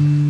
Bye.